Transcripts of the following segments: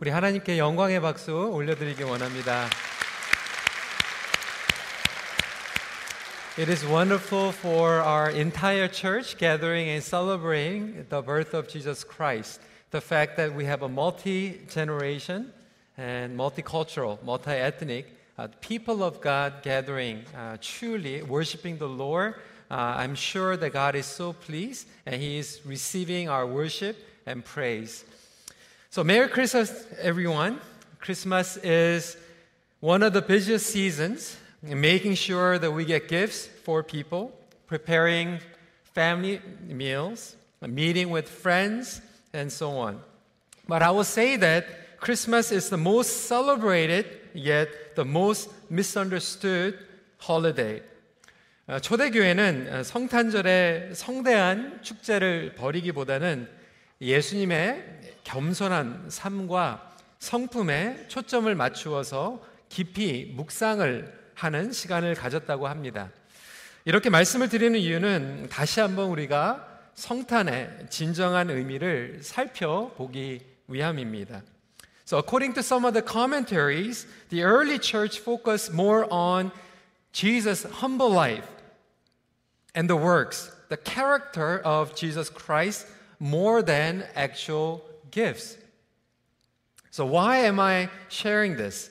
우리 하나님께 영광의 박수 올려드리기 원합니다. It is wonderful for our entire church gathering and celebrating the birth of Jesus Christ. The fact that we have a multi generation and multicultural, multi ethnic uh, people of God gathering, uh, truly worshiping the Lord. Uh, I'm sure that God is so pleased and He is receiving our worship and praise. So, Merry Christmas, everyone. Christmas is one of the busiest seasons making sure that we get gifts for people, preparing family meals, meeting with friends, and so on. But I will say that Christmas is the most celebrated, yet the most misunderstood holiday. 초대교회는 성탄절에 성대한 축제를 벌이기보다는 예수님의 겸손한 삶과 성품에 초점을 맞추어서 깊이 묵상을 하는 시간을 가졌다고 합니다. 이렇게 말씀을 드리는 이유는 다시 한번 우리가 성탄의 진정한 의미를 살펴보기 위함입니다. So according to some of the commentaries, the early church focused more on Jesus' humble life and the works, the character of Jesus Christ more than actual gifts. So why am I sharing this?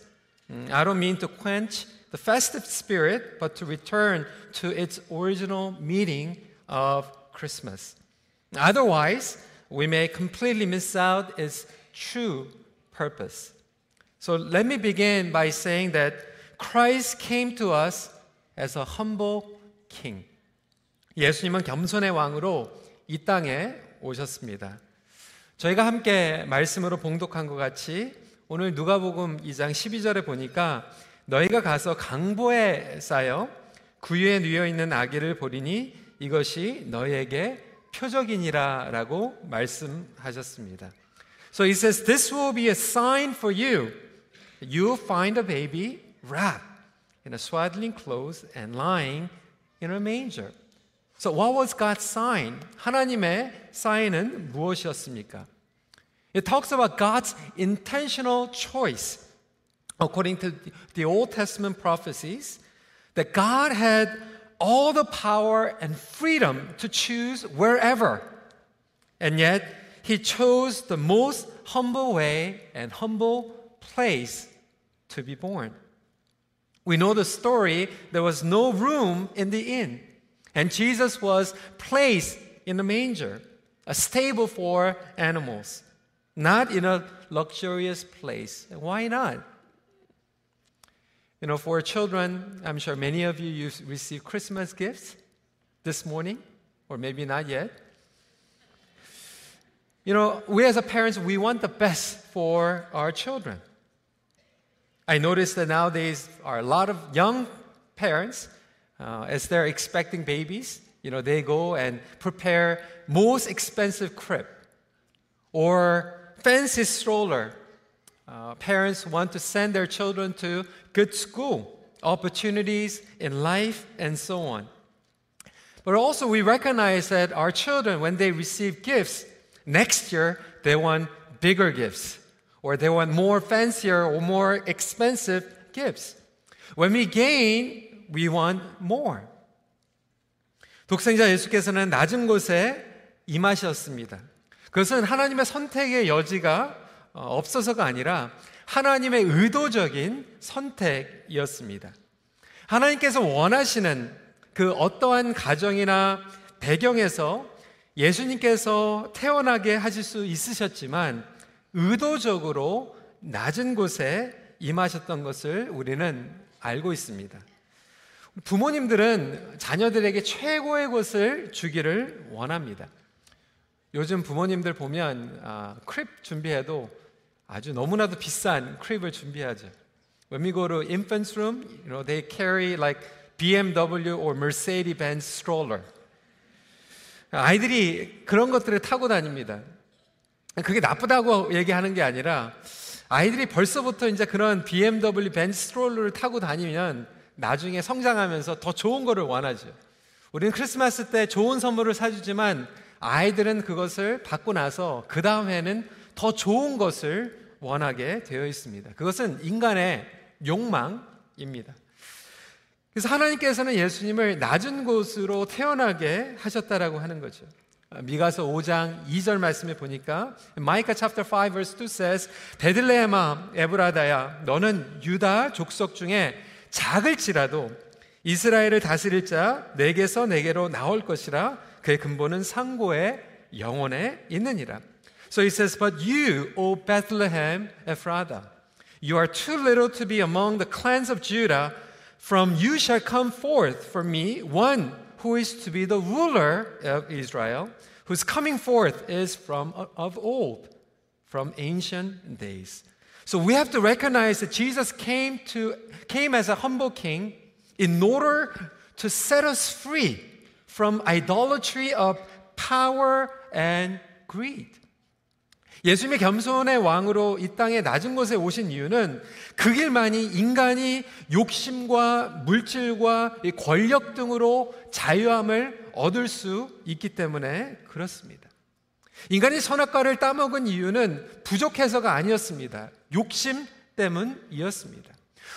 I don't mean to quench the festive spirit, but to return to its original meaning of Christmas. Otherwise, we may completely miss out its true purpose. So let me begin by saying that Christ came to us as a humble king. 예수님은 겸손의 왕으로 이 땅에 오셨습니다. 저희가 함께 말씀으로 봉독한 것 같이 오늘 누가복음 2장 12절에 보니까 너희가 가서 강보에 쌓여 구유에 누여 있는 아기를 보리니 이것이 너희에게 표적이니라라고 말씀하셨습니다. So he says this will be a sign for you. You will find a baby wrapped in a swaddling clothes and lying in a manger. So what was God's sign? 하나님의 사인은 무엇이었습니까? It talks about God's intentional choice according to the Old Testament prophecies, that God had all the power and freedom to choose wherever. And yet, He chose the most humble way and humble place to be born. We know the story. There was no room in the inn, and Jesus was placed in a manger, a stable for animals, not in a luxurious place. Why not? You know, for children, I'm sure many of you you received Christmas gifts this morning, or maybe not yet. You know, we as a parents, we want the best for our children. I notice that nowadays are a lot of young parents, uh, as they're expecting babies, you know, they go and prepare most expensive crib or fancy stroller uh, parents want to send their children to good school, opportunities in life, and so on. But also, we recognize that our children, when they receive gifts, next year they want bigger gifts, or they want more fancier or more expensive gifts. When we gain, we want more. 독생자 예수께서는 낮은 곳에 임하셨습니다. 그것은 하나님의 선택의 여지가 없어서가 아니라 하나님의 의도적인 선택이었습니다. 하나님께서 원하시는 그 어떠한 가정이나 배경에서 예수님께서 태어나게 하실 수 있으셨지만 의도적으로 낮은 곳에 임하셨던 것을 우리는 알고 있습니다. 부모님들은 자녀들에게 최고의 것을 주기를 원합니다. 요즘 부모님들 보면 아, crib 준비해도 아주 너무나도 비싼 crib을 준비하죠. When we go to infant's room, you know, they carry like BMW or Mercedes-Benz stroller. 아이들이 그런 것들을 타고 다닙니다. 그게 나쁘다고 얘기하는 게 아니라 아이들이 벌써부터 이제 그런 BMW 벤츠 stroller를 타고 다니면 나중에 성장하면서 더 좋은 거를 원하죠. 우리는 크리스마스 때 좋은 선물을 사주지만 아이들은 그것을 받고 나서 그 다음 해는 더 좋은 것을 원하게 되어 있습니다. 그것은 인간의 욕망입니다. 그래서 하나님께서는 예수님을 낮은 곳으로 태어나게 하셨다라고 하는 거죠. 미가서 5장 2절 말씀에 보니까 마이카 chapter 5 verse 2 says 베들레헴아 에브라다야 너는 유다 족속 중에 작을지라도 이스라엘을 다스릴 자 내게서 내게로 나올 것이라 그의 근본은 상고의 영혼에 있느니라. So he says but you O Bethlehem Ephrathah you are too little to be among the clans of Judah From you shall come forth for me one who is to be the ruler of Israel, whose coming forth is from of old, from ancient days. So we have to recognize that Jesus came to came as a humble king in order to set us free from idolatry of power and greed. 예수님의 겸손의 왕으로 이 땅의 낮은 곳에 오신 이유는 그 길만이 인간이 욕심과 물질과 권력 등으로 자유함을 얻을 수 있기 때문에 그렇습니다. 인간이 선악과를 따먹은 이유는 부족해서가 아니었습니다. 욕심 때문이었습니다.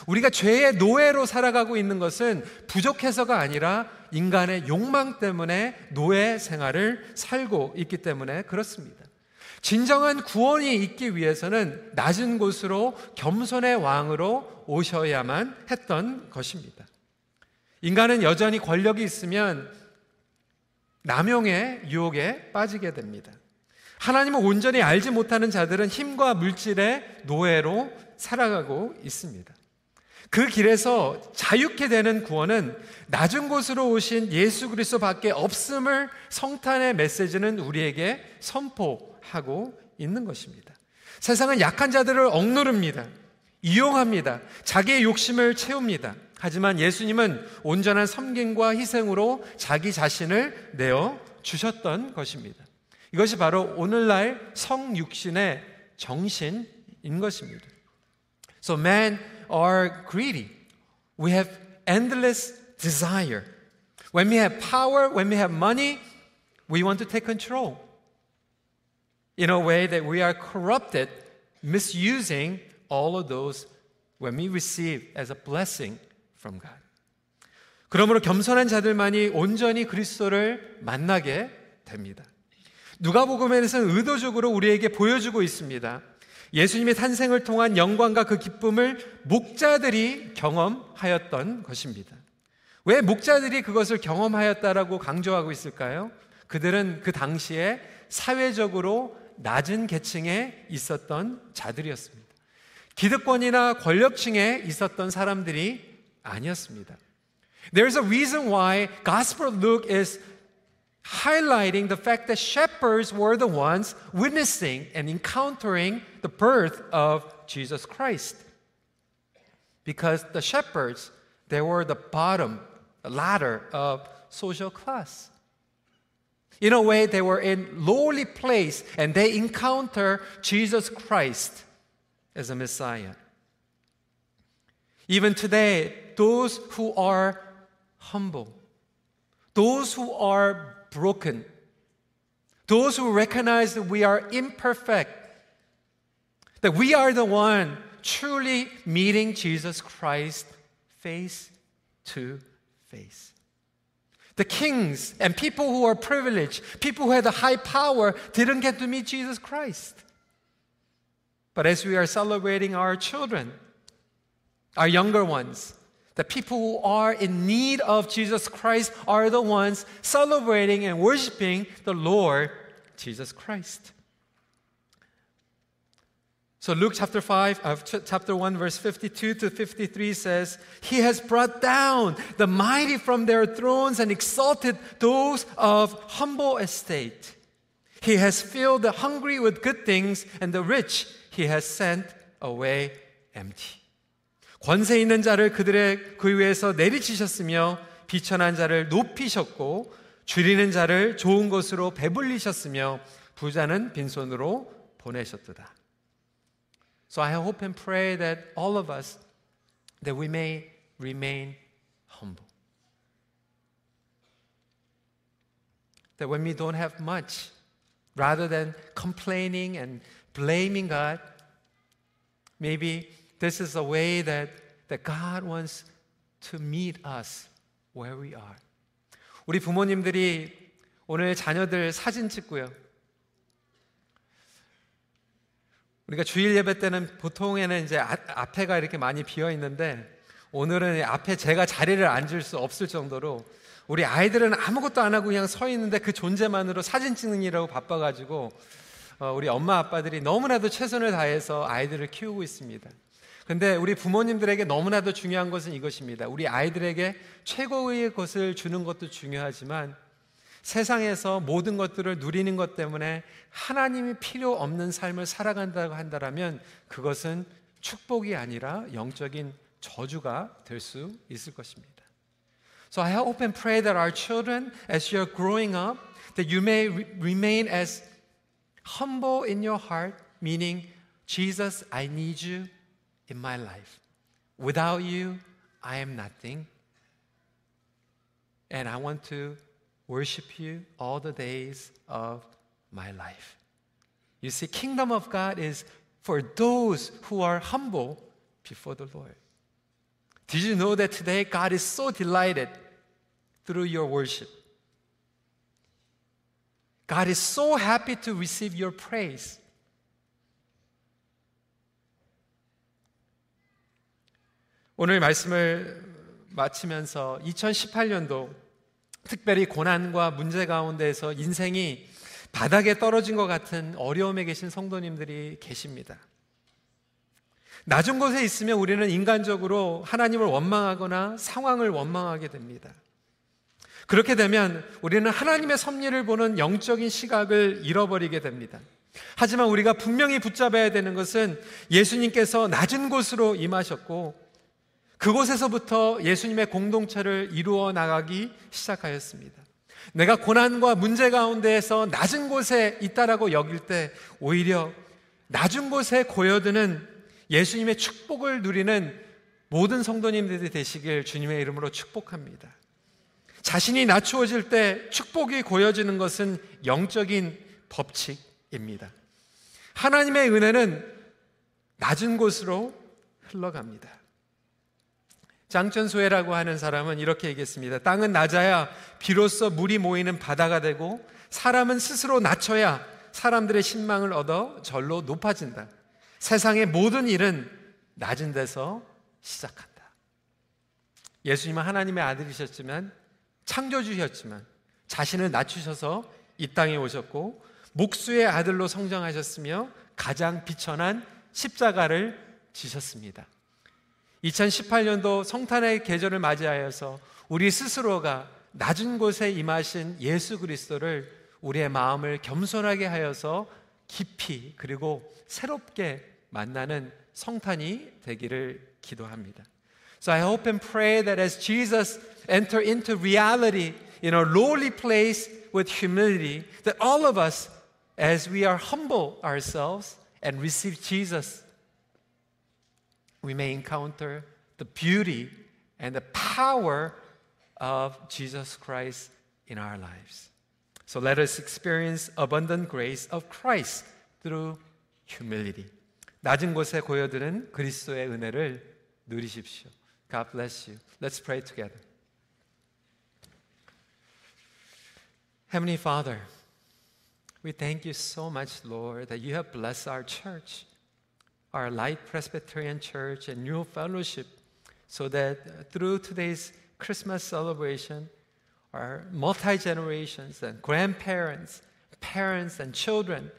우리가 죄의 노예로 살아가고 있는 것은 부족해서가 아니라 인간의 욕망 때문에 노예 생활을 살고 있기 때문에 그렇습니다. 진정한 구원이 있기 위해서는 낮은 곳으로 겸손의 왕으로 오셔야만 했던 것입니다. 인간은 여전히 권력이 있으면 남용의 유혹에 빠지게 됩니다. 하나님을 온전히 알지 못하는 자들은 힘과 물질의 노예로 살아가고 있습니다. 그 길에서 자유케 되는 구원은 낮은 곳으로 오신 예수 그리스도밖에 없음을 성탄의 메시지는 우리에게 선포 하고 있는 것입니다. 세상은 약한 자들을 억누릅니다. 이용합니다. 자기의 욕심을 채웁니다. 하지만 예수님은 온전한 섬김과 희생으로 자기 자신을 내어 주셨던 것입니다. 이것이 바로 오늘날 성육신의 정신인 것입니다. So men are greedy. We have endless desire. When we have power, when we have money, we want to take control. in a way that we are corrupted, misusing all of those when we receive as a blessing from God. 그러므로 겸손한 자들만이 온전히 그리스도를 만나게 됩니다. 누가복음에서는 의도적으로 우리에게 보여주고 있습니다. 예수님의 탄생을 통한 영광과 그 기쁨을 목자들이 경험하였던 것입니다. 왜 목자들이 그것을 경험하였다라고 강조하고 있을까요? 그들은 그 당시에 사회적으로 낮은 계층에 있었던 자들이었습니다. 기득권이나 권력층에 있었던 사람들이 아니었습니다. There's a reason why Gospel Luke is highlighting the fact that shepherds were the ones witnessing and encountering the birth of Jesus Christ. Because the shepherds, they were the bottom ladder of social class. In a way, they were in lowly place and they encounter Jesus Christ as a Messiah. Even today, those who are humble, those who are broken, those who recognize that we are imperfect, that we are the one truly meeting Jesus Christ face to face. The kings and people who are privileged, people who had the high power, didn't get to meet Jesus Christ. But as we are celebrating our children, our younger ones, the people who are in need of Jesus Christ are the ones celebrating and worshiping the Lord Jesus Christ. So Luke chapter 5, uh, chapter 1, verse 52 to 53 says, He has brought down the mighty from their thrones and exalted those of humble estate. He has filled the hungry with good things, and the rich he has sent away empty. 권세 있는 자를 그들의 그 위에서 내리치셨으며 비천한 자를 높이셨고 줄이는 자를 좋은 것으로 배불리셨으며 부자는 빈손으로 보내셨도다. So I hope and pray that all of us that we may remain humble. That when we don't have much, rather than complaining and blaming God, Maybe this is a way that, that God wants to meet us where we are. 우리 부모님들이 오늘 자녀들 사진 찍고요. 우리가 주일 예배 때는 보통에는 이제 앞에가 이렇게 많이 비어 있는데 오늘은 앞에 제가 자리를 앉을 수 없을 정도로 우리 아이들은 아무것도 안 하고 그냥 서 있는데 그 존재만으로 사진 찍는 일하고 바빠가지고 어, 우리 엄마 아빠들이 너무나도 최선을 다해서 아이들을 키우고 있습니다. 근데 우리 부모님들에게 너무나도 중요한 것은 이것입니다. 우리 아이들에게 최고의 것을 주는 것도 중요하지만 세상에서 모든 것들을 누리는 것 때문에 하나님이 필요 없는 삶을 살아간다고 한다면 그것은 축복이 아니라 영적인 저주가 될 수 있을 것입니다. So I hope and pray that our children, as you're growing up, that you may re- remain as humble in your heart, meaning, Jesus, I need you in my life. Without you, I am nothing. And I want to worship you all the days of my life. You see, kingdom of God is for those who are humble before the Lord. Did you know that today God is so delighted through your worship? God is so happy to receive your praise. 오늘 말씀을 마치면서 2018년도 특별히 고난과 문제 가운데에서 인생이 바닥에 떨어진 것 같은 어려움에 계신 성도님들이 계십니다. 낮은 곳에 있으면 우리는 인간적으로 하나님을 원망하거나 상황을 원망하게 됩니다. 그렇게 되면 우리는 하나님의 섭리를 보는 영적인 시각을 잃어버리게 됩니다. 하지만 우리가 분명히 붙잡아야 되는 것은 예수님께서 낮은 곳으로 임하셨고 그곳에서부터 예수님의 공동체를 이루어 나가기 시작하였습니다. 내가 고난과 문제 가운데에서 낮은 곳에 있다라고 여길 때 오히려 낮은 곳에 고여드는 예수님의 축복을 누리는 모든 성도님들이 되시길 주님의 이름으로 축복합니다. 자신이 낮추어질 때 축복이 고여지는 것은 영적인 법칙입니다. 하나님의 은혜는 낮은 곳으로 흘러갑니다. 장천소해라고 하는 사람은 이렇게 얘기했습니다. 땅은 낮아야 비로소 물이 모이는 바다가 되고 사람은 스스로 낮춰야 사람들의 신망을 얻어 절로 높아진다. 세상의 모든 일은 낮은 데서 시작한다. 예수님은 하나님의 아들이셨지만 창조주셨지만 자신을 낮추셔서 이 땅에 오셨고 목수의 아들로 성장하셨으며 가장 비천한 십자가를 지셨습니다. 2018년도 성탄의 계절을 맞이하여서 우리 스스로가 낮은 곳에 임하신 예수 그리스도를 우리의 마음을 겸손하게 하여서 깊이 그리고 새롭게 만나는 성탄이 되기를 기도합니다. So I hope and pray that as Jesus enter into reality in a lowly place with humility, that all of us, as we are humble ourselves and receive Jesus we may encounter the beauty and the power of Jesus Christ in our lives. So let us experience abundant grace of Christ through humility. 낮은 곳에 고여드는 그리스도의 은혜를 누리십시오. God bless you. Let's pray together. Heavenly Father, we thank you so much, Lord, that you have blessed our church. our Light Presbyterian Church and New Fellowship so that through today's Christmas celebration, our multi generations and grandparents, parents, and children,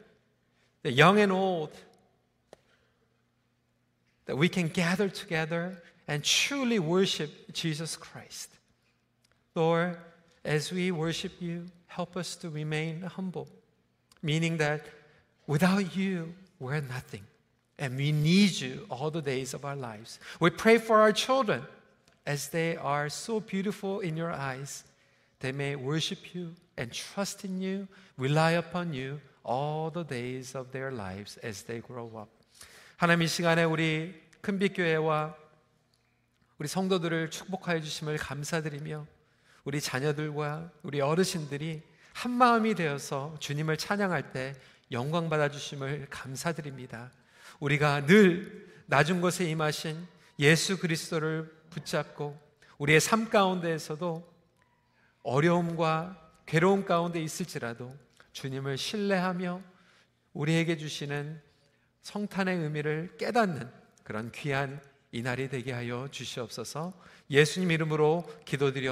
the young and old, that we can gather together and truly worship Jesus Christ. Lord, as we worship you, help us to remain humble, meaning that without you, we're nothing. And we need you all the days of our lives. We pray for our children as they are so beautiful in your eyes. They may worship you and trust in you, rely upon you all the days of their lives as they grow up. 하나님 이 시간에 우리 큰빛교회와 우리 성도들을 축복하여 주심을 감사드리며 우리 자녀들과 우리 어르신들이 한 마음이 되어서 주님을 찬양할 때 영광 받아 주심을 감사드립니다. 우리가 늘 낮은 곳에 임하신 예수 그리스도를 붙잡고 우리의 삶 가운데에서도 어려움과 괴로움 가운데 있을지라도 주님을 신뢰하며 우리에게 주시는 성탄의 의미를 깨닫는 그런 귀한 이날이 되게 하여 주시옵소서. 예수님 이름으로 기도드려